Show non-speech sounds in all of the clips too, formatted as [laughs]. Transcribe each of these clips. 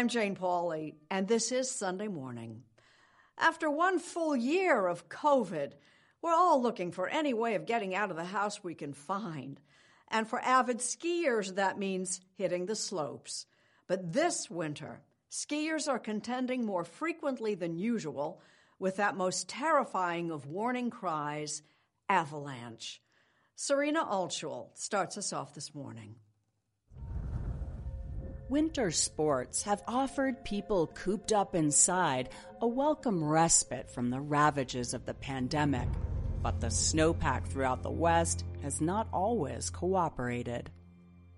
I'm Jane Pauley, and this is Sunday Morning. After one full year of COVID, we're all looking for any way of getting out of the house we can find. And for avid skiers, that means hitting the slopes. But this winter, skiers are contending more frequently than usual with that most terrifying of warning cries avalanche. Serena Altschul starts us off this morning. Winter sports have offered people cooped up inside a welcome respite from the ravages of the pandemic. But the snowpack throughout the West has not always cooperated.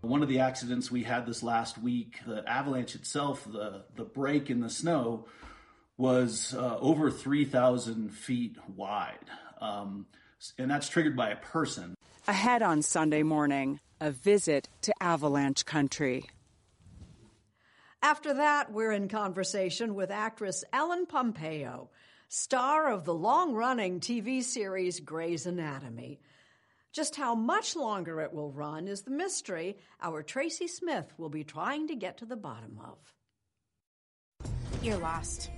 One of the accidents we had this last week, the avalanche itself, the, the break in the snow, was uh, over 3,000 feet wide. Um, and that's triggered by a person. Ahead on Sunday morning, a visit to avalanche country. After that, we're in conversation with actress Ellen Pompeo, star of the long running TV series Grey's Anatomy. Just how much longer it will run is the mystery our Tracy Smith will be trying to get to the bottom of. You're lost.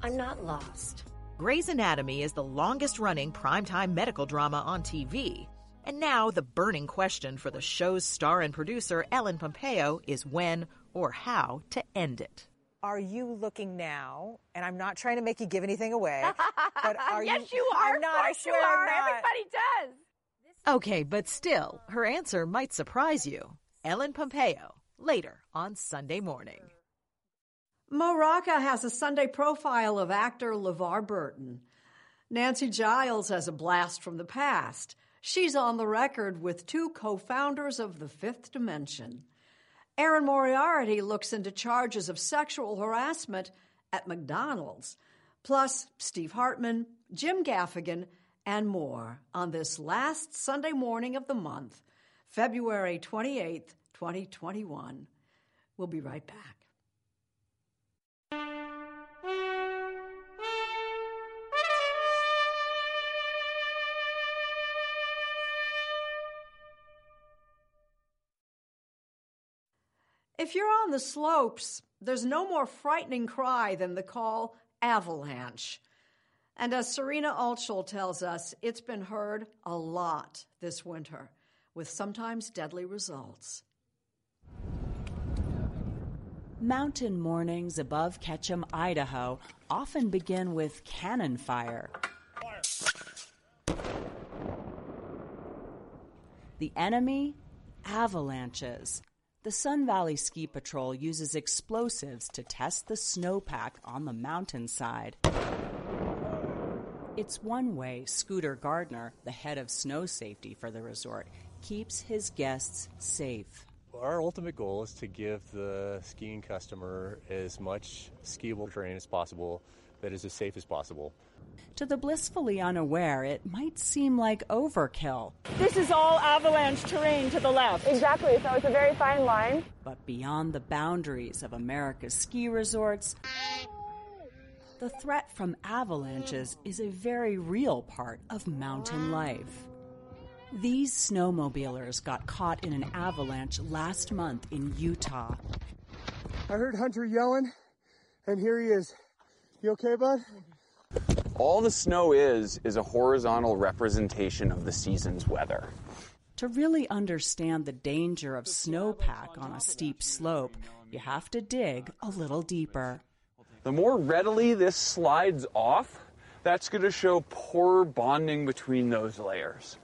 I'm not lost. Grey's Anatomy is the longest running primetime medical drama on TV. And now the burning question for the show's star and producer, Ellen Pompeo, is when or how to end it. Are you looking now? And I'm not trying to make you give anything away. [laughs] But are yes, you? you are. I'm not. I Of course swear you are. I'm not. Everybody does. Okay, but still, her answer might surprise you. Ellen Pompeo, later on Sunday morning. Mo Rocca has a Sunday profile of actor LeVar Burton. Nancy Giles has a blast from the past. She's on the record with two co founders of the Fifth Dimension. Erin Moriarty looks into charges of sexual harassment at McDonald's, plus Steve Hartman, Jim Gaffigan, and more on this last Sunday morning of the month, February 28th, 2021. We'll be right back. If you're on the slopes, there's no more frightening cry than the call avalanche. And as Serena Altschul tells us, it's been heard a lot this winter, with sometimes deadly results. Mountain mornings above Ketchum, Idaho often begin with cannon fire. The enemy? Avalanches. The Sun Valley Ski Patrol uses explosives to test the snowpack on the mountainside. It's one way Scooter Gardner, the head of snow safety for the resort, keeps his guests safe. Our ultimate goal is to give the skiing customer as much skiable terrain as possible that is as safe as possible. To the blissfully unaware, it might seem like overkill. This is all avalanche terrain to the left. Exactly, so it's a very fine line. But beyond the boundaries of America's ski resorts, the threat from avalanches is a very real part of mountain life. These snowmobilers got caught in an avalanche last month in Utah. I heard Hunter yelling, and here he is. You okay, bud? All the snow is, is a horizontal representation of the season's weather. To really understand the danger of snowpack on a steep slope, you have to dig a little deeper. The more readily this slides off, that's going to show poor bonding between those layers.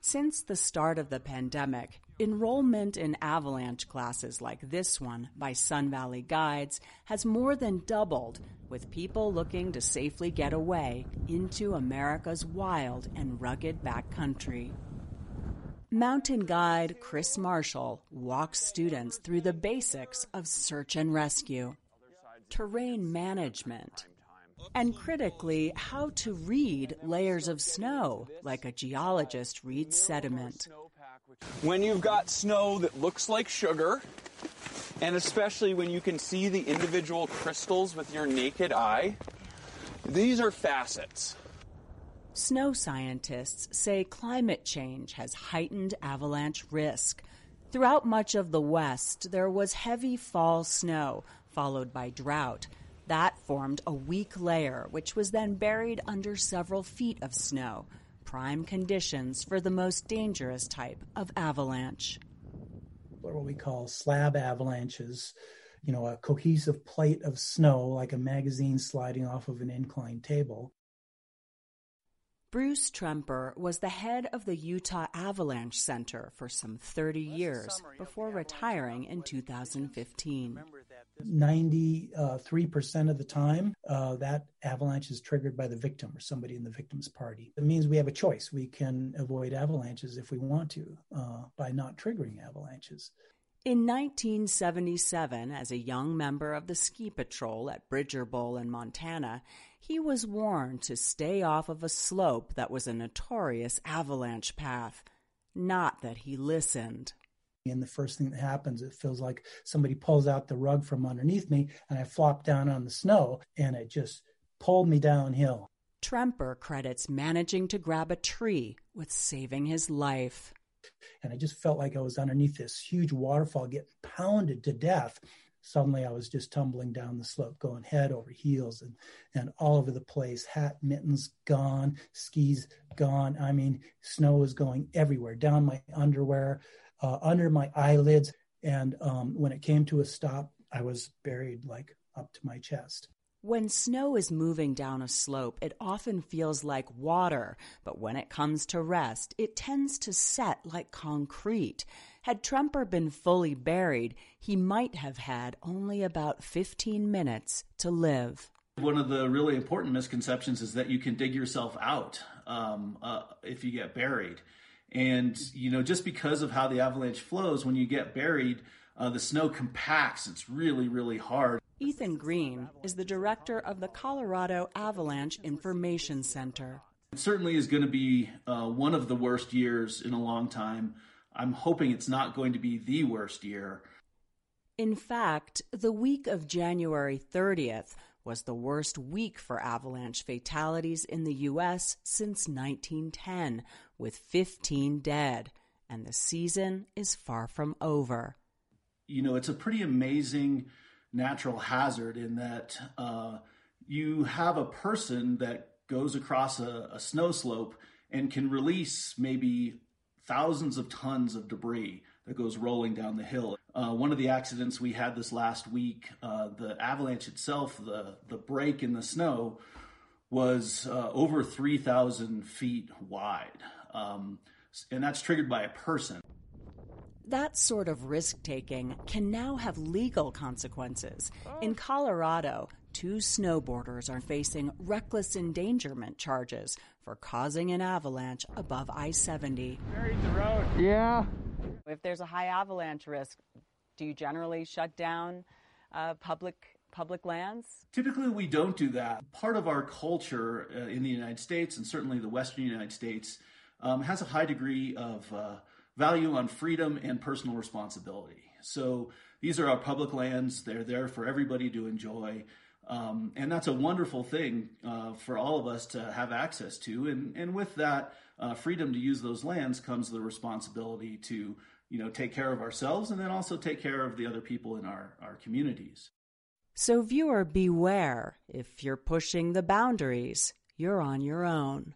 Since the start of the pandemic, enrollment in avalanche classes like this one by Sun Valley Guides has more than doubled, with people looking to safely get away into America's wild and rugged backcountry. Mountain guide Chris Marshall walks students through the basics of search and rescue, terrain management, and critically, how to read layers of snow like a geologist reads sediment. When you've got snow that looks like sugar, and especially when you can see the individual crystals with your naked eye, these are facets. Snow scientists say climate change has heightened avalanche risk. Throughout much of the West, there was heavy fall snow, followed by drought. That formed a weak layer, which was then buried under several feet of snow, prime conditions for the most dangerous type of avalanche. What we call slab avalanches, you know, a cohesive plate of snow like a magazine sliding off of an inclined table. Bruce Tremper was the head of the Utah Avalanche Center for some 30 years before retiring in 2015. 93% of the time, uh, that avalanche is triggered by the victim or somebody in the victim's party. It means we have a choice. We can avoid avalanches if we want to uh, by not triggering avalanches. In 1977, as a young member of the ski patrol at Bridger Bowl in Montana, he was warned to stay off of a slope that was a notorious avalanche path. Not that he listened. And the first thing that happens, it feels like somebody pulls out the rug from underneath me, and I flop down on the snow, and it just pulled me downhill. Tremper credits managing to grab a tree with saving his life. And I just felt like I was underneath this huge waterfall getting pounded to death. Suddenly I was just tumbling down the slope, going head over heels and, and all over the place. Hat, mittens gone, skis gone. I mean, snow was going everywhere, down my underwear, uh, under my eyelids. And um, when it came to a stop, I was buried like up to my chest. When snow is moving down a slope, it often feels like water, but when it comes to rest, it tends to set like concrete. Had Tremper been fully buried, he might have had only about 15 minutes to live. One of the really important misconceptions is that you can dig yourself out um, uh, if you get buried. And, you know, just because of how the avalanche flows, when you get buried, uh, the snow compacts. It's really, really hard. Ethan Greene is the director of the Colorado Avalanche Information Center. It certainly is going to be uh, one of the worst years in a long time. I'm hoping it's not going to be the worst year. In fact, the week of January 30th was the worst week for avalanche fatalities in the U.S. since 1910, with 15 dead, and the season is far from over. you know, it's a pretty amazing natural hazard in that uh, you have a person that goes across a, a snow slope and can release maybe thousands of tons of debris that goes rolling down the hill. Uh, one of the accidents we had this last week, uh, the avalanche itself, the the break in the snow, was uh, over 3,000 feet wide, um, and that's triggered by a person. That sort of risk taking can now have legal consequences. In Colorado, two snowboarders are facing reckless endangerment charges for causing an avalanche above I 70. Buried the road. Yeah. If there's a high avalanche risk, do you generally shut down uh, public public lands? Typically, we don't do that. Part of our culture uh, in the United States, and certainly the Western United States, um, has a high degree of uh, value on freedom and personal responsibility. So these are our public lands. They're there for everybody to enjoy. Um, and that's a wonderful thing uh, for all of us to have access to. And, and with that uh, freedom to use those lands comes the responsibility to, you know, take care of ourselves and then also take care of the other people in our, our communities. So, viewer, beware. If you're pushing the boundaries, you're on your own.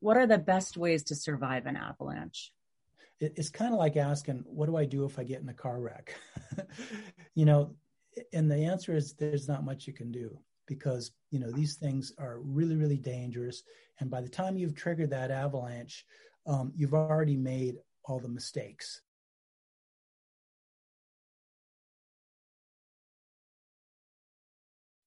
What are the best ways to survive an avalanche? it's kind of like asking, what do I do if I get in a car wreck? [laughs] you know, and the answer is there's not much you can do because, you know, these things are really, really dangerous. And by the time you've triggered that avalanche, um, you've already made all the mistakes.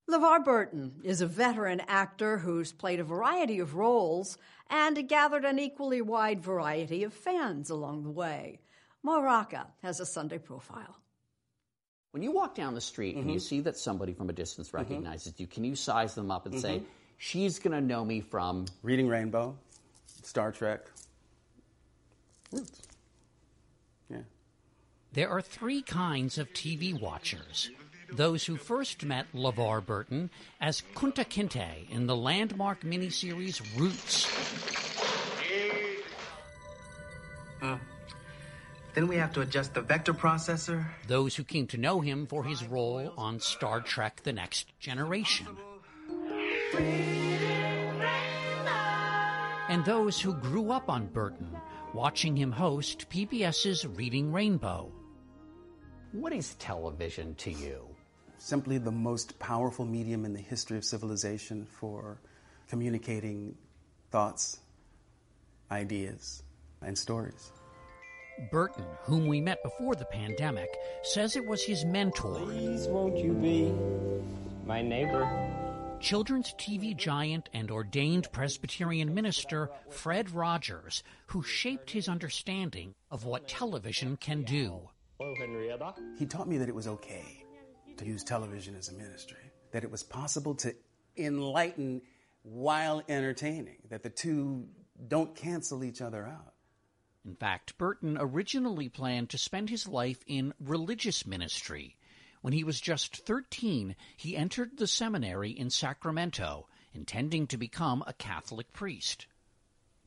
LeVar Burton is a veteran actor who's played a variety of roles and gathered an equally wide variety of fans along the way. Mo Rocca has a Sunday profile. When you walk down the street mm-hmm. and you mm-hmm. see that somebody from a distance mm-hmm. recognizes mm-hmm. you, can you size them up and mm-hmm. say, she's going to know me from Reading Rainbow, Star Trek, Roots? Yeah. There are three kinds of TV watchers those who first met LeVar Burton as Kunta Kinte in the landmark miniseries Roots. Uh, then we have to adjust the vector processor. Those who came to know him for his role on Star Trek The Next Generation. And those who grew up on Burton, watching him host PBS's Reading Rainbow. What is television to you? simply the most powerful medium in the history of civilization for communicating thoughts, ideas, and stories. Burton, whom we met before the pandemic, says it was his mentor. Please won't you be my neighbor? Children's TV giant and ordained Presbyterian minister Fred Rogers, who shaped his understanding of what television can do. Hello, Henrietta. He taught me that it was okay to use television as a ministry, that it was possible to enlighten while entertaining, that the two don't cancel each other out. In fact, Burton originally planned to spend his life in religious ministry. When he was just 13, he entered the seminary in Sacramento, intending to become a Catholic priest.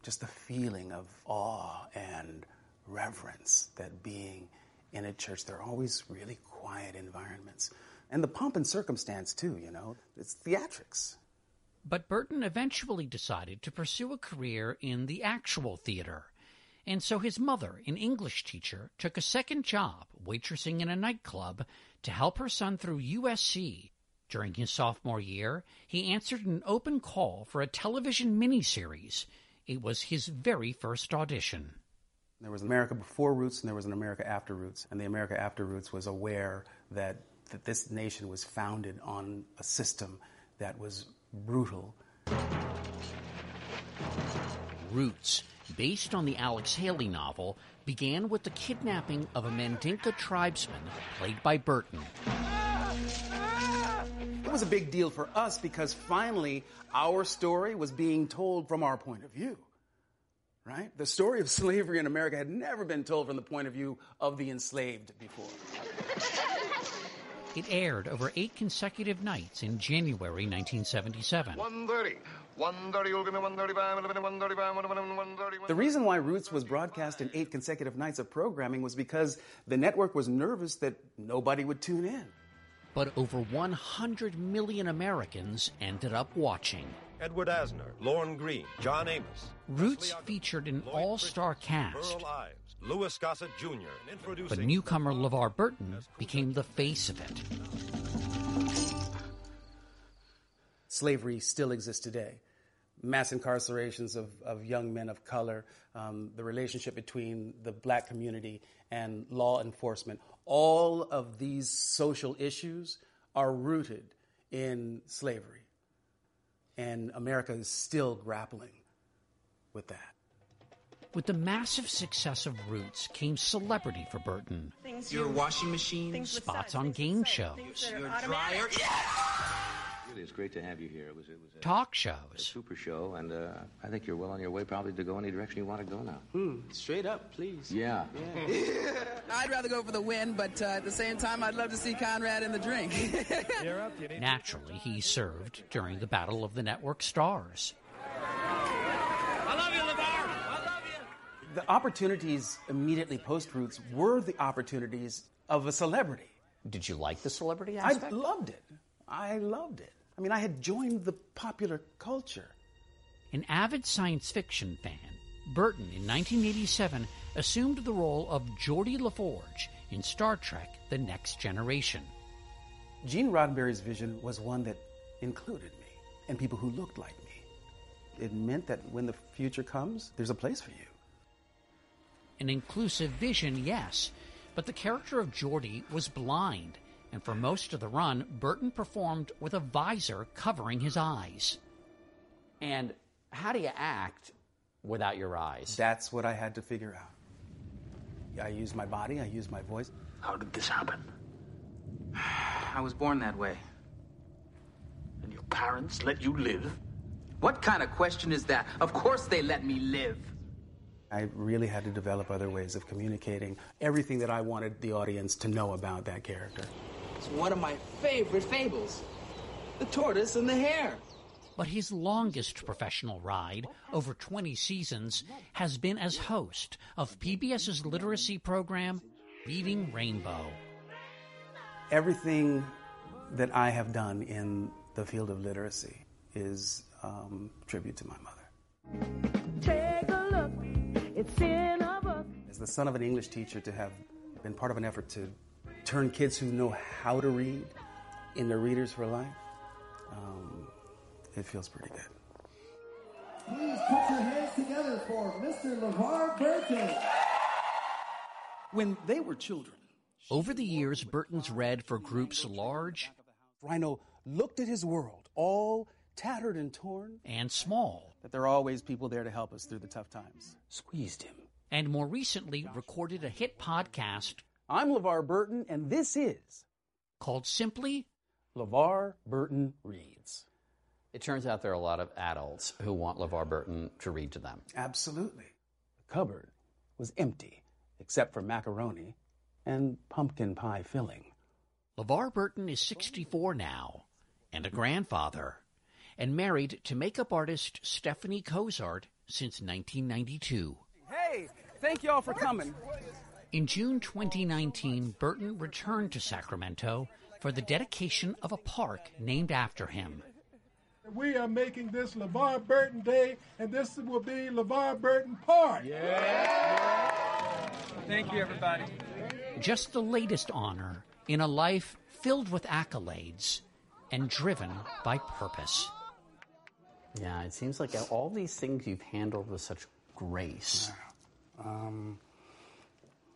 Just the feeling of awe and reverence that being in a church, they're always really quiet environments. And the pomp and circumstance, too, you know, it's theatrics. But Burton eventually decided to pursue a career in the actual theater. And so his mother, an English teacher, took a second job waitressing in a nightclub to help her son through USC. During his sophomore year, he answered an open call for a television miniseries. It was his very first audition. There was an America before Roots and there was an America after Roots. And the America after Roots was aware that, that this nation was founded on a system that was brutal. Roots, based on the Alex Haley novel, began with the kidnapping of a Mandinka tribesman played by Burton. It was a big deal for us because finally our story was being told from our point of view right? The story of [laughs] slavery in America had never been told from the point of view of the enslaved before. It aired over eight consecutive nights in January 1977. 130. 130, you'll give me 135, 135, 135. The reason why Roots was broadcast in eight consecutive nights of programming was because the network was nervous that nobody would tune in. But over 100 million Americans ended up watching. Edward Asner, Lorne Greene, John Amos. Roots featured an all star cast. Burl Ives, Louis Gossett Jr. and But newcomer LeVar Burton became the face of it. Slavery still exists today. Mass incarcerations of, of young men of color, um, the relationship between the black community and law enforcement, all of these social issues are rooted in slavery. And America is still grappling with that. With the massive success of Roots came celebrity for Burton. Your washing machine, Spots on game shows, your dryer. Really, it's great to have you here. It was, it was a, talk a shows. super show, and uh, I think you're well on your way probably to go any direction you want to go now. Hmm, straight up, please. Yeah. [laughs] I'd rather go for the win, but uh, at the same time, I'd love to see Conrad in the drink. [laughs] Naturally, he served during the Battle of the Network Stars. I love you, LeVar. I love you. The opportunities immediately post Roots were the opportunities of a celebrity. Did you like the celebrity aspect? I loved it. I loved it. I mean, I had joined the popular culture. An avid science fiction fan, Burton in 1987 assumed the role of Geordi La Forge in Star Trek The Next Generation. Gene Roddenberry's vision was one that included me and people who looked like me. It meant that when the future comes, there's a place for you. An inclusive vision, yes, but the character of Geordie was blind, and for most of the run, Burton performed with a visor covering his eyes. And how do you act without your eyes? That's what I had to figure out. I used my body, I used my voice. How did this happen? [sighs] I was born that way. And your parents let you live? What kind of question is that? Of course they let me live. I really had to develop other ways of communicating everything that I wanted the audience to know about that character. It's one of my favorite fables The tortoise and the hare. But his longest professional ride, over 20 seasons, has been as host of PBS's literacy program, Reading Rainbow. Everything that I have done in the field of literacy is um, tribute to my mother. Take a look, it's in a book. As the son of an English teacher, to have been part of an effort to turn kids who know how to read into readers for life, um, it feels pretty good. Please put your hands together for Mr. LeVar Burton. When they were children, Over the years, Burton's read for groups large Rhino looked at his world, all tattered and torn, and small, that there are always people there to help us through the tough times. Squeezed him. and more recently recorded a hit podcast I'm LeVar Burton, and this is called simply LeVar Burton Reads. It turns out there are a lot of adults who want LeVar Burton to read to them. Absolutely. The cupboard was empty, except for macaroni and pumpkin pie filling. LeVar Burton is 64 now and a grandfather, and married to makeup artist Stephanie Cozart since 1992. Hey, thank y'all for coming. In June 2019, Burton returned to Sacramento for the dedication of a park named after him. We are making this LeVar Burton Day, and this will be LeVar Burton Park. Yeah. Thank you, everybody. Just the latest honor in a life filled with accolades and driven by purpose. Yeah, it seems like all these things you've handled with such grace. Um,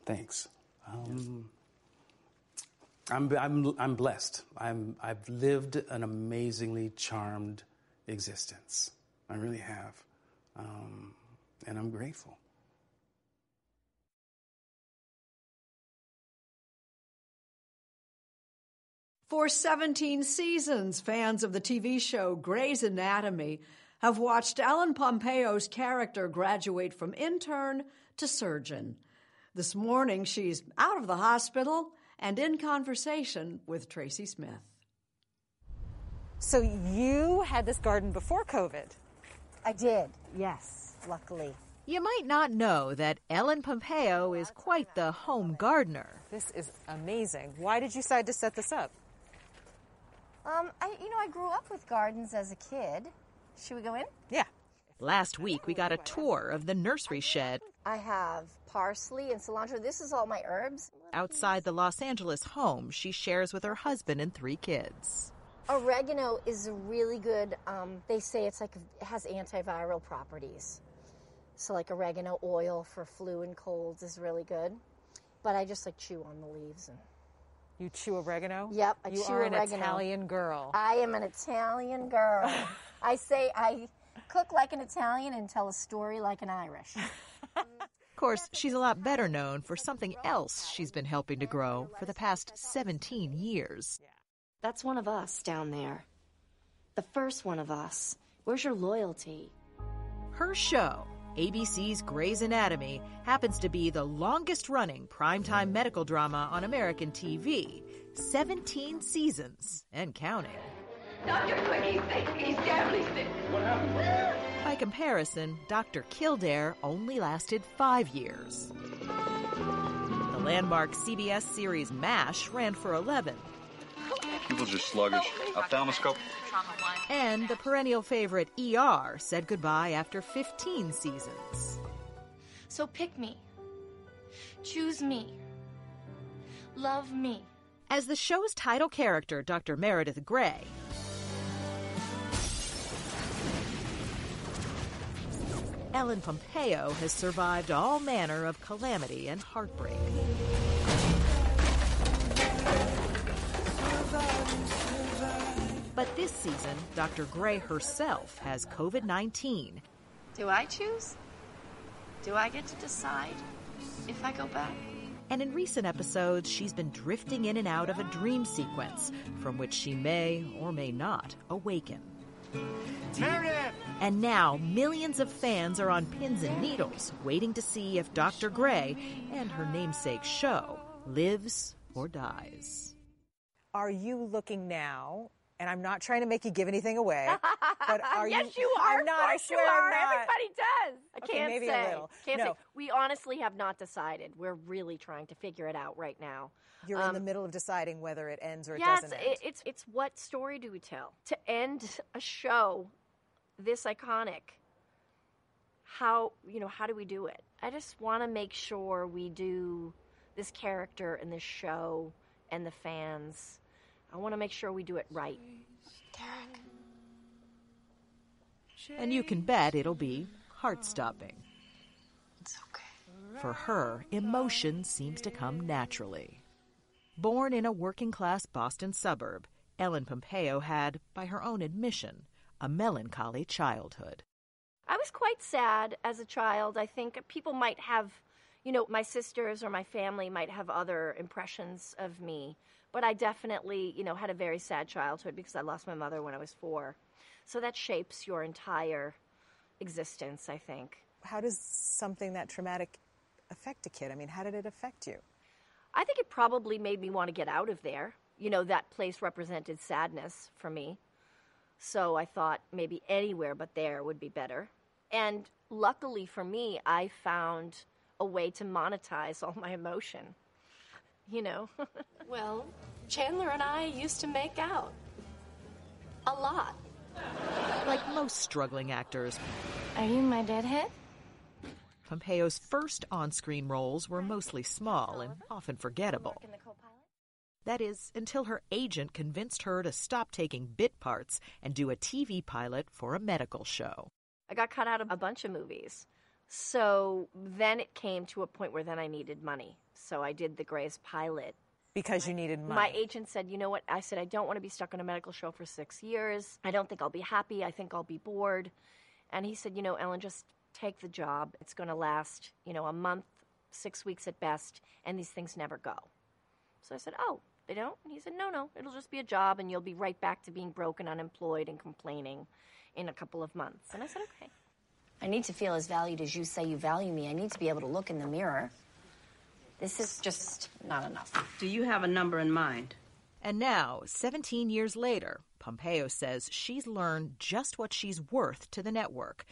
thanks. Um, I'm, I'm, I'm blessed. I'm, I've lived an amazingly charmed existence. I really have. Um, and I'm grateful. For 17 seasons, fans of the TV show Grey's Anatomy have watched Ellen Pompeo's character graduate from intern to surgeon. This morning, she's out of the hospital and in conversation with Tracy Smith. So you had this garden before COVID? I did, yes, luckily. You might not know that Ellen Pompeo is quite the home gardener. This is amazing. Why did you decide to set this up? Um, I, you know, I grew up with gardens as a kid. Should we go in? Yeah. Last week, we got a tour of the nursery shed. I have parsley and cilantro. This is all my herbs. Outside the Los Angeles home she shares with her husband and three kids. Oregano is a really good, um, they say it's like, it has antiviral properties. So, like oregano oil for flu and colds is really good. But I just like chew on the leaves and. You chew oregano? Yep, I you chew are an oregano. Italian girl. I am an Italian girl. [laughs] I say I cook like an Italian and tell a story like an Irish. [laughs] Of course, she's a lot better known for something else she's been helping to grow for the past 17 years. That's one of us down there. The first one of us. Where's your loyalty? Her show, ABC's Grey's Anatomy, happens to be the longest running primetime medical drama on American TV 17 seasons and counting. Dr. Quick, he's sick. He's terribly sick. What happened? By comparison, Dr. Kildare only lasted five years. The landmark CBS series MASH ran for 11, People are sluggish. Ophthalmoscope? and the perennial favorite ER said goodbye after 15 seasons. So pick me. Choose me. Love me. As the show's title character, Dr. Meredith Grey, Ellen Pompeo has survived all manner of calamity and heartbreak. But this season, Dr. Grey herself has COVID 19. Do I choose? Do I get to decide if I go back? And in recent episodes, she's been drifting in and out of a dream sequence from which she may or may not awaken. Meredith! And now, millions of fans are on pins and needles waiting to see if Dr. Grey and her namesake show lives or dies. Are you looking now? And I'm not trying to make you give anything away, [laughs] but are yes, you? you are. I'm not. Of I swear you I'm are. not. Everybody does. I Okay, can't maybe a little. Can't No. say. We honestly have not decided. We're really trying to figure it out right now. You're in Um, the middle of deciding whether it ends or it yeah, doesn't it's, it- it's it's what story do we tell to end a show this iconic? How you know how do we do it? I just want to make sure we do this character and this show and the fans. I want to make sure we do it right. Derek. And you can bet it'll be heart stopping. It's okay. For her, emotion seems to come naturally. Born in a working class Boston suburb, Ellen Pompeo had, by her own admission, a melancholy childhood. I was quite sad as a child. I think people might have, you know, my sisters or my family might have other impressions of me, but I definitely, you know, had a very sad childhood because I lost my mother when I was four. So that shapes your entire existence, I think. How does something that traumatic affect a kid? I mean, how did it affect you? I think it probably made me want to get out of there. You know, that place represented sadness for me. So I thought maybe anywhere but there would be better. And luckily for me, I found a way to monetize [laughs] all my emotion. You know? [laughs] Well, Chandler and I used to make out. A lot. Like most struggling actors, Are you my deadhead? Pompeo's first on screen roles were mostly small and often forgettable. That is, until her agent convinced her to stop taking bit parts and do a TV pilot for a medical show. I got cut out of a bunch of movies. So then it came to a point where then I needed money. So I did the Grey's pilot. Because you needed money. My agent said, you know what? I said, I don't want to be stuck on a medical show for six years. I don't think I'll be happy. I think I'll be bored. And he said, you know, Ellen, just take the job. It's going to last, you know, a month, six weeks at best, and these things never go. So I said, oh, they don't? And he said, no, no, it'll just be a job, and you'll be right back to being broke and unemployed and complaining in a couple of months. And I said, okay. I need to feel as valued as you say you value me. I need to be able to look in the mirror This is just not enough. Do you have a number in mind? And now, 17 years later, Pompeo says she's learned just what she's worth to the network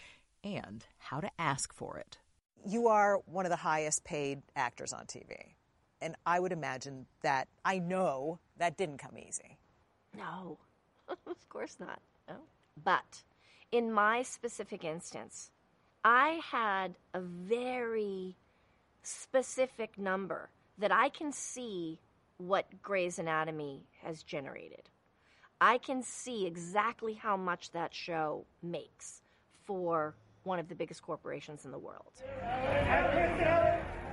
and how to ask for it. You are one of the highest paid actors on TV. And I would imagine that I know that didn't come easy. No, [laughs] of course not. No. But in my specific instance, I had a very specific number that I can see what Grey's Anatomy has generated. I can see exactly how much that show makes for one of the biggest corporations in the world.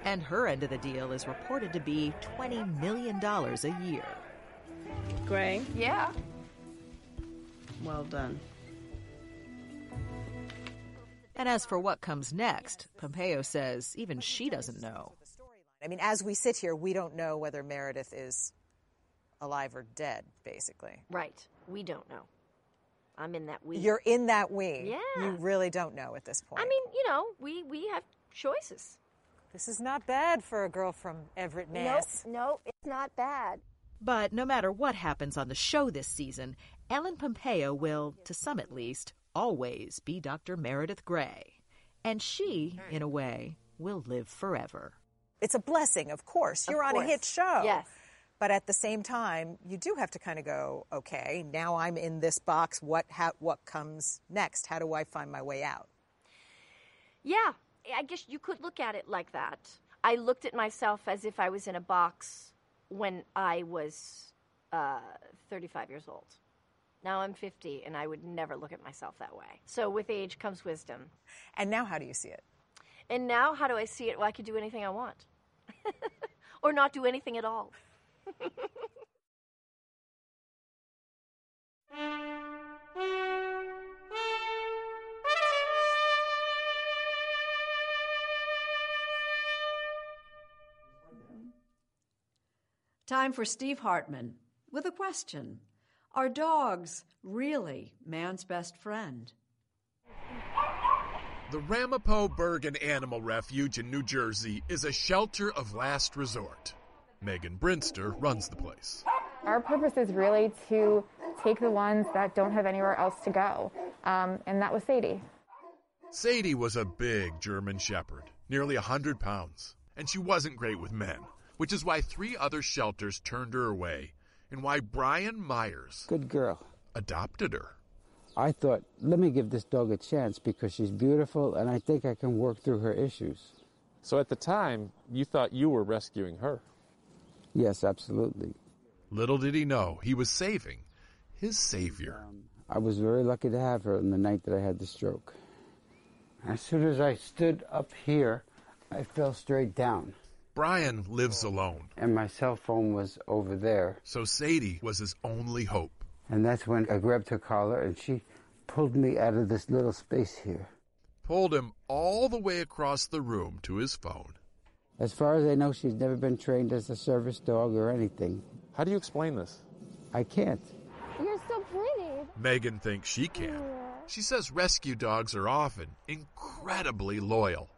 And her end of the deal is reported to be $20 million a year. Grey? Yeah. Well done. And as for what comes next, Pompeo says even she doesn't know. I mean, as we sit here, we don't know whether Meredith is alive or dead, basically. Right. We don't know. I'm in that we. You're in that we. Yeah. You really don't know at this point. I mean, you know, we we have choices. This is not bad for a girl from Everett, Nope, Mass. nope, it's not bad. But no matter what happens on the show this season, Ellen Pompeo will, to some at least, always be Dr. Meredith Grey. And she, in a way, will live forever. It's a blessing, of course. You're on course. a hit show. Yes. But at the same time, you do have to kind of go, okay, now I'm in this box. What how, what comes next? How do I find my way out? Yeah, I guess you could look at it like that. I looked at myself as if I was in a box when I was uh, 35 years old. Now I'm 50, and I would never look at myself that way. So with age comes wisdom. And now, how do you see it? And now, how do I see it? Well, I could do anything I want, [laughs] or not do anything at all. Time for Steve Hartman with a question Are dogs really man's best friend? The Ramapo Bergen Animal Refuge in New Jersey is a shelter of last resort. Megan Brinster runs the place. Our purpose is really to take the ones that don't have anywhere else to go, um, and that was Sadie. Sadie was a big German Shepherd, nearly 100 pounds, and she wasn't great with men, which is why three other shelters turned her away, and why Brian Myers Good girl. adopted her. I thought, let me give this dog a chance because she's beautiful and I think I can work through her issues. So at the time, you thought you were rescuing her. Yes, absolutely. Little did he know he was saving his savior. Um, I was very lucky to have her on the night that I had the stroke. As soon as I stood up here, I fell straight down. Brian lives alone, And my cell phone was over there. so Sadie was his only hope. And that's when I grabbed her collar and she pulled me out of this little space here. Pulled him all the way across the room to his phone. As far as I know, she's never been trained as a service dog or anything. How do you explain this? I can't. You're so pretty. Megan thinks she can. She says rescue dogs are often incredibly loyal.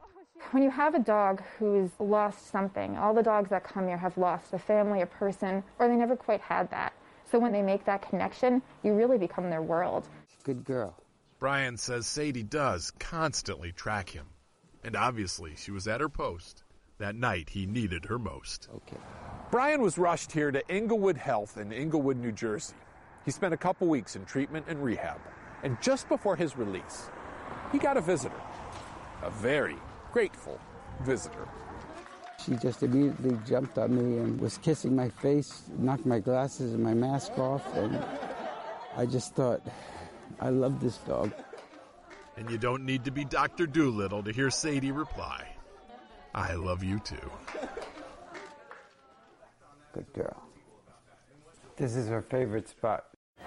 When you have a dog who's lost something, all the dogs that come here have lost a family, a person, or they never quite had that. So when they make that connection, you really become their world. Good girl. Brian says Sadie does constantly track him. And obviously, she was at her post that night he needed her most. Okay. Brian was rushed here to Englewood Health in Englewood, New Jersey. He spent a couple weeks in treatment and rehab. And just before his release, he got a visitor. A very grateful visitor. She just immediately jumped on me and was kissing my face, knocked my glasses and my mask off, and I just thought, I love this dog. And you don't need to be Dr. Dolittle to hear Sadie reply, I love you too. Good girl. This is her favorite spot.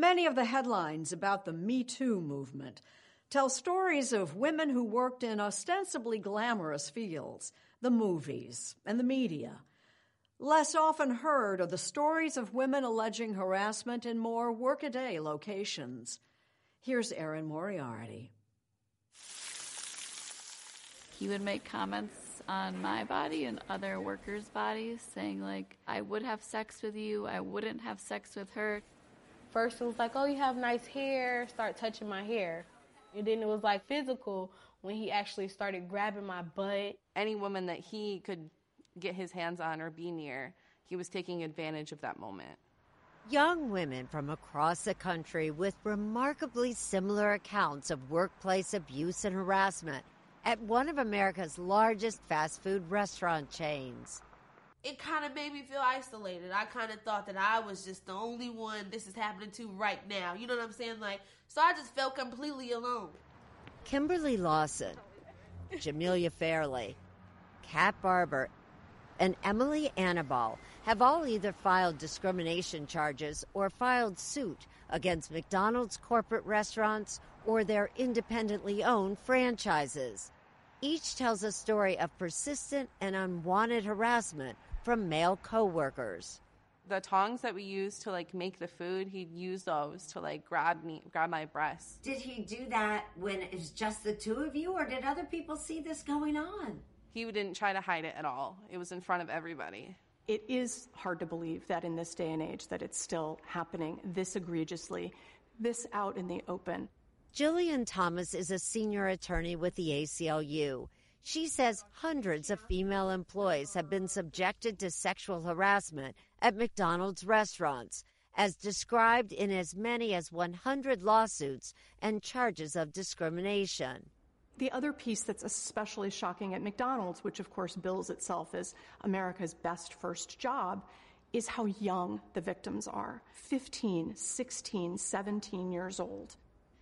Many of the headlines about the Me Too movement tell stories of women who worked in ostensibly glamorous fields, the movies, and the media. Less often heard are the stories of women alleging harassment in more workaday locations. Here's Erin Moriarty. He would make comments on my body and other workers' bodies, saying, like, I would have sex with you, I wouldn't have sex with her. First, it was like, oh, you have nice hair, start touching my hair. And then it was like physical when he actually started grabbing my butt. Any woman that he could get his hands on or be near, he was taking advantage of that moment. Young women from across the country with remarkably similar accounts of workplace abuse and harassment at one of America's largest fast food restaurant chains. It kind of made me feel isolated. I kind of thought that I was just the only one this is happening to right now. You know what I'm saying? Like, so I just felt completely alone. Kimberly Lawson, Jamelia Fairley, Kat Barber, and Emily Anible have all either filed discrimination charges or filed suit against McDonald's corporate restaurants or their independently owned franchises. Each tells a story of persistent and unwanted harassment from male coworkers. The tongs that we used to like make the food, he'd use those to like grab me, grab my breasts. Did he do that when it was just the two of you, or did other people see this going on? He didn't try to hide it at all. It was in front of everybody. It is hard to believe that in this day and age that it's still happening this egregiously, this out in the open. Gillian Thomas is a senior attorney with the ACLU. She says hundreds of female employees have been subjected to sexual harassment at McDonald's restaurants, as described in as many as 100 lawsuits and charges of discrimination. The other piece that's especially shocking at McDonald's, which of course bills itself as America's best first job, is how young the victims are 15, 16, 17 years old.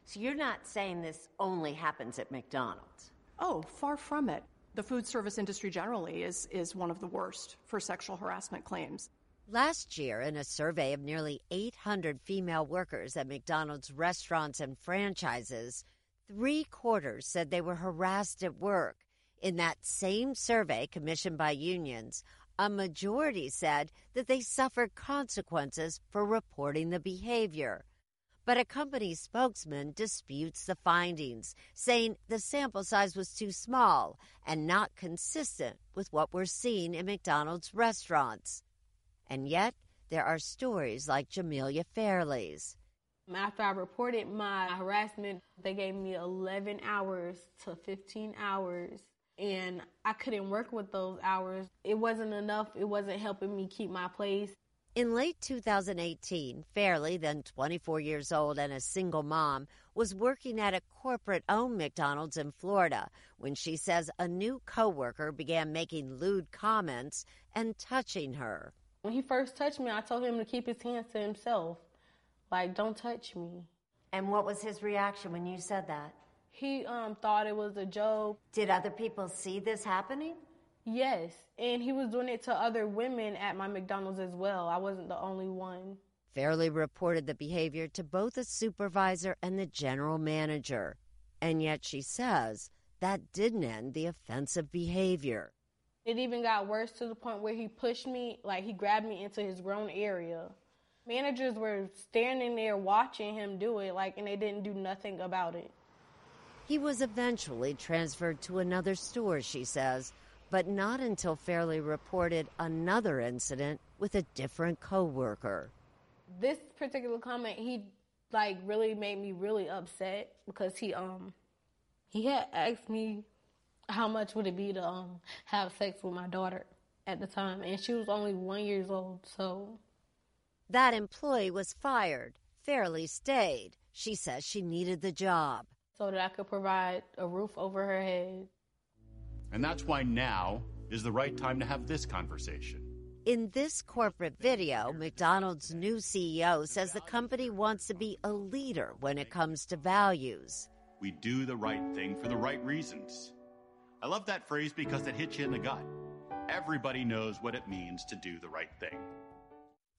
So you're not saying this only happens at McDonald's? Oh, far from it. The food service industry generally is, is one of the worst for sexual harassment claims. Last year, in a survey of nearly 800 female workers at McDonald's restaurants and franchises, three quarters said they were harassed at work. In that same survey commissioned by unions, a majority said that they suffered consequences for reporting the behavior. But a company spokesman disputes the findings, saying the sample size was too small and not consistent with what we're seeing in McDonald's restaurants. And yet, there are stories like Jamelia Fairley's. After I reported my harassment, they gave me 11 hours to 15 hours, and I couldn't work with those hours. It wasn't enough, it wasn't helping me keep my place. In late 2018, Fairley, then 24 years old and a single mom, was working at a corporate owned McDonald's in Florida when she says a new coworker began making lewd comments and touching her. When he first touched me, I told him to keep his hands to himself. Like, don't touch me. And what was his reaction when you said that? He um, thought it was a joke. Did other people see this happening? Yes, and he was doing it to other women at my McDonald's as well. I wasn't the only one. Fairley reported the behavior to both a supervisor and the general manager. And yet she says that didn't end the offensive behavior. It even got worse to the point where he pushed me, like he grabbed me into his grown area. Managers were standing there watching him do it, like, and they didn't do nothing about it. He was eventually transferred to another store, she says, but not until Fairley reported another incident with a different coworker. This particular comment, he like really made me really upset because he um he had asked me how much would it be to um have sex with my daughter at the time, and she was only one years old, so. That employee was fired. Fairley stayed. She says she needed the job. So that I could provide a roof over her head. And that's why now is the right time to have this conversation. In this corporate video, McDonald's new CEO says the company wants to be a leader when it comes to values. We do the right thing for the right reasons. I love that phrase because it hits you in the gut. Everybody knows what it means to do the right thing.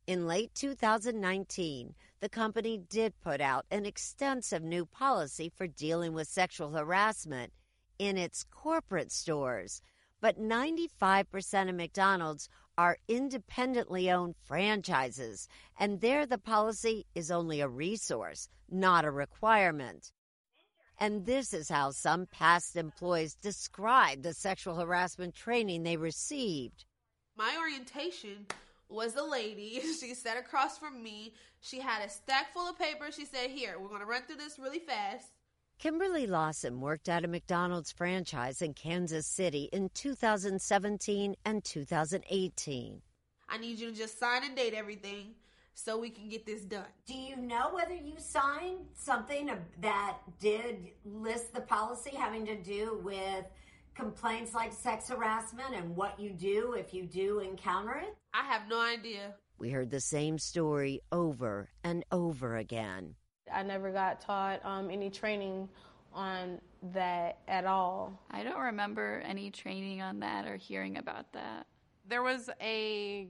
In late 2019, the company did put out an extensive new policy for dealing with sexual harassment in its corporate stores. But 95% of McDonald's are independently owned franchises, and there the policy is only a resource, not a requirement. And this is how some past employees describe the sexual harassment training they received. My orientation was a lady. [laughs] She sat across from me. She had a stack full of papers. She said, Here, we're going to run through this really fast. Kimberly Lawson worked at a McDonald's franchise in Kansas City in 2017 and 2018. I need you to just sign and date everything so we can get this done. Do you know whether you signed something that did list the policy having to do with complaints like sex harassment and what you do if you do encounter it? I have no idea. We heard the same story over and over again. I never got taught um, any training on that at all. I don't remember any training on that or hearing about that. There was a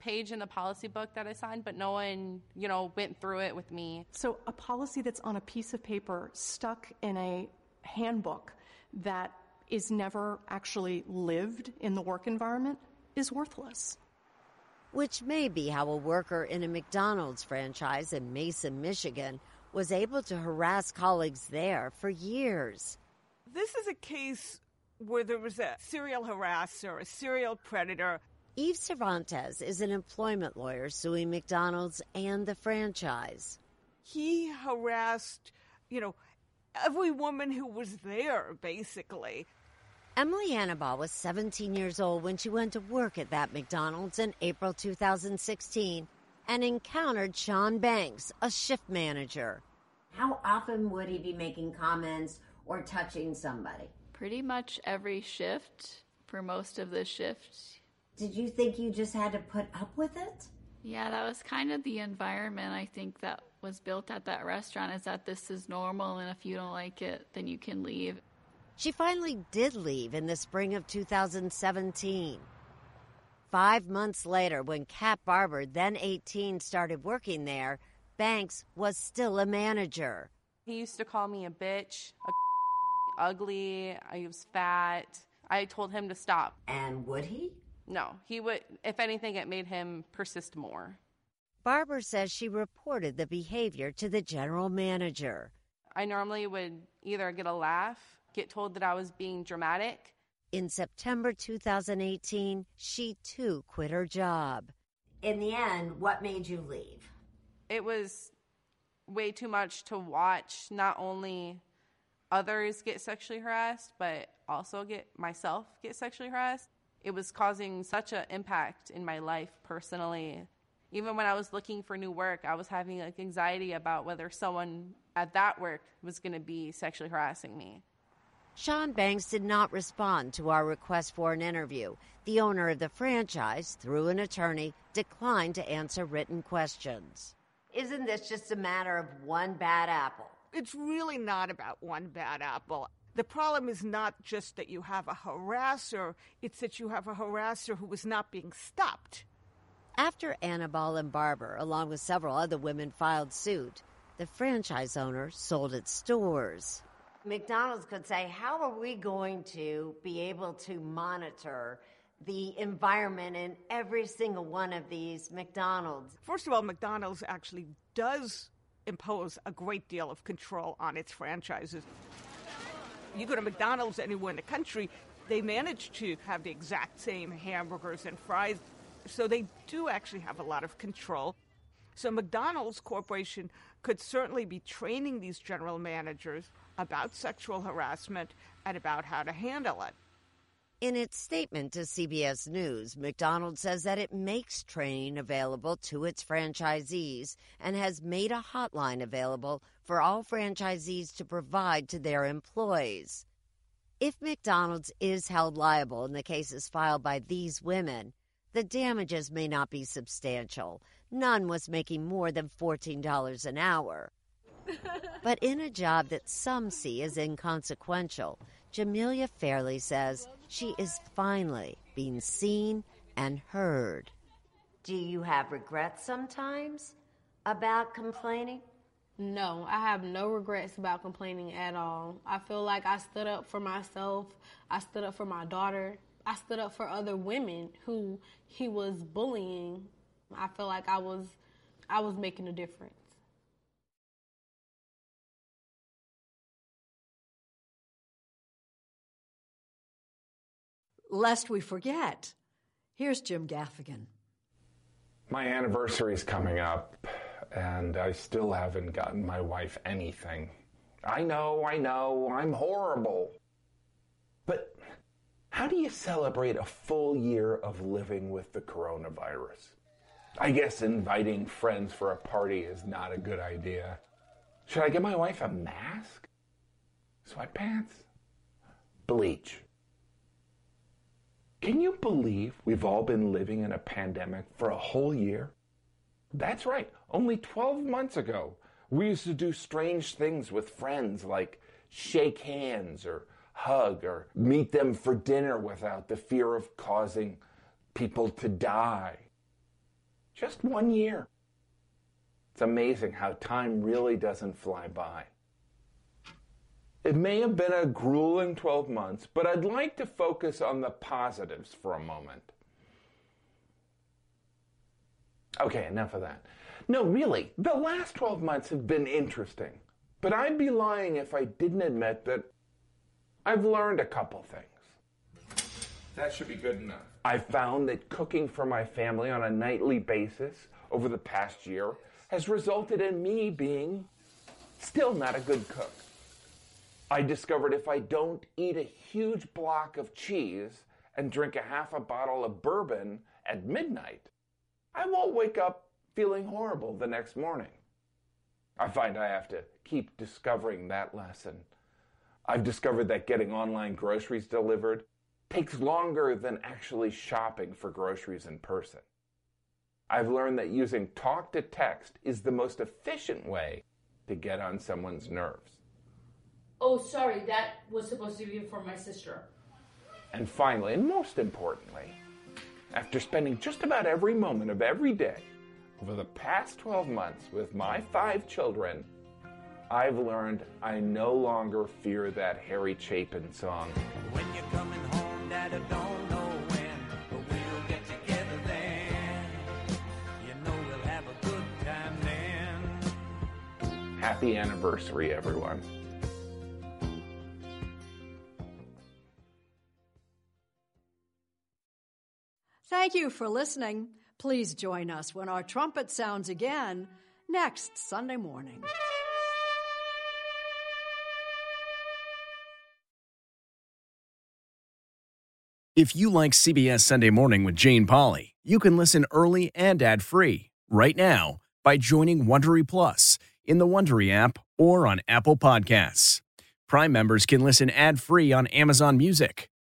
page in the policy book that I signed, but no one, you know, went through it with me. So a policy that's on a piece of paper stuck in a handbook that is never actually lived in the work environment is worthless. Which may be how a worker in a McDonald's franchise in Mason, Michigan, was able to harass colleagues there for years. This is a case where there was a serial harasser, a serial predator. Eve Cervantez is an employment lawyer suing McDonald's and the franchise. He harassed, you know, every woman who was there, basically. Emily Anible was 17 years old when she went to work at that McDonald's in April 2016 and encountered Sean Banks, a shift manager. How often would he be making comments or touching somebody? Pretty much every shift for most of the shift. Did you think you just had to put up with it? Yeah, that was kind of the environment I think that was built at that restaurant is that this is normal and if you don't like it, then you can leave. She finally did leave in the spring of 2017. Five months later, when Kat Barber, then 18, started working there, Banks was still a manager. He used to call me a bitch, a [laughs] ugly, I was fat. I told him to stop. And would he? No, he would. If anything, it made him persist more. Barber says she reported the behavior to the general manager. I normally would either get a laugh, get told that I was being dramatic. In September 2018, she too quit her job. In the end, what made you leave? It was way too much to watch not only others get sexually harassed, but also get myself get sexually harassed. It was causing such an impact in my life personally. Even when I was looking for new work, I was having like anxiety about whether someone at that work was going to be sexually harassing me. Sean Banks did not respond to our request for an interview. The owner of the franchise, through an attorney, declined to answer written questions. Isn't this just a matter of one bad apple? It's really not about one bad apple. The problem is not just that you have a harasser, it's that you have a harasser who was not being stopped. After Anible and Barber, along with several other women, filed suit, the franchise owner sold its stores. McDonald's could say, How are we going to be able to monitor the environment in every single one of these McDonald's? First of all, McDonald's actually does impose a great deal of control on its franchises. You go to McDonald's anywhere in the country, they manage to have the exact same hamburgers and fries, so they do actually have a lot of control. So McDonald's Corporation could certainly be training these general managers about sexual harassment and about how to handle it. In its statement to CBS News, McDonald's says that it makes training available to its franchisees and has made a hotline available for all franchisees to provide to their employees. If McDonald's is held liable in the cases filed by these women, the damages may not be substantial. None was making more than $14 an hour. But in a job that some see as inconsequential, Jamelia Fairley says she is finally being seen and heard. Do you have regrets sometimes about complaining? No, I have no regrets about complaining at all. I feel like I stood up for myself. I stood up for my daughter. I stood up for other women who he was bullying. I feel like I was I was making a difference. Lest we forget, here's Jim Gaffigan. My anniversary is coming up, and I still haven't gotten my wife anything. I know, I know, I'm horrible. But how do you celebrate a full year of living with the coronavirus? I guess inviting friends for a party is not a good idea. Should I get my wife a mask? Sweatpants? Bleach? Can you believe we've all been living in a pandemic for a whole year? That's right. Only 12 months ago, we used to do strange things with friends like shake hands or hug or meet them for dinner without the fear of causing people to die. Just one year. It's amazing how time really doesn't fly by. It may have been a grueling 12 months, but I'd like to focus on the positives for a moment. Okay, enough of that. No, really, the last 12 months have been interesting, but I'd be lying if I didn't admit that I've learned a couple things. That should be good enough. I found that cooking for my family on a nightly basis over the past year has resulted in me being still not a good cook. I discovered if I don't eat a huge block of cheese and drink a half a bottle of bourbon at midnight, I won't wake up feeling horrible the next morning. I find I have to keep discovering that lesson. I've discovered that getting online groceries delivered takes longer than actually shopping for groceries in person. I've learned that using talk to text is the most efficient way to get on someone's nerves. Oh, sorry, that was supposed to be for my sister. And finally, and most importantly, after spending just about every moment of every day over the past 12 months with my five children, I've learned I no longer fear that Harry Chapin song. When you're coming home, Dad, I don't know when, but we'll get together then. You know we'll have a good time then. Happy anniversary, everyone. Thank you for listening. Please join us when our trumpet sounds again next Sunday morning. If you like CBS Sunday Morning with Jane Pauley, you can listen early and ad-free right now by joining Wondery Plus in the Wondery app or on Apple Podcasts. Prime members can listen ad-free on Amazon Music.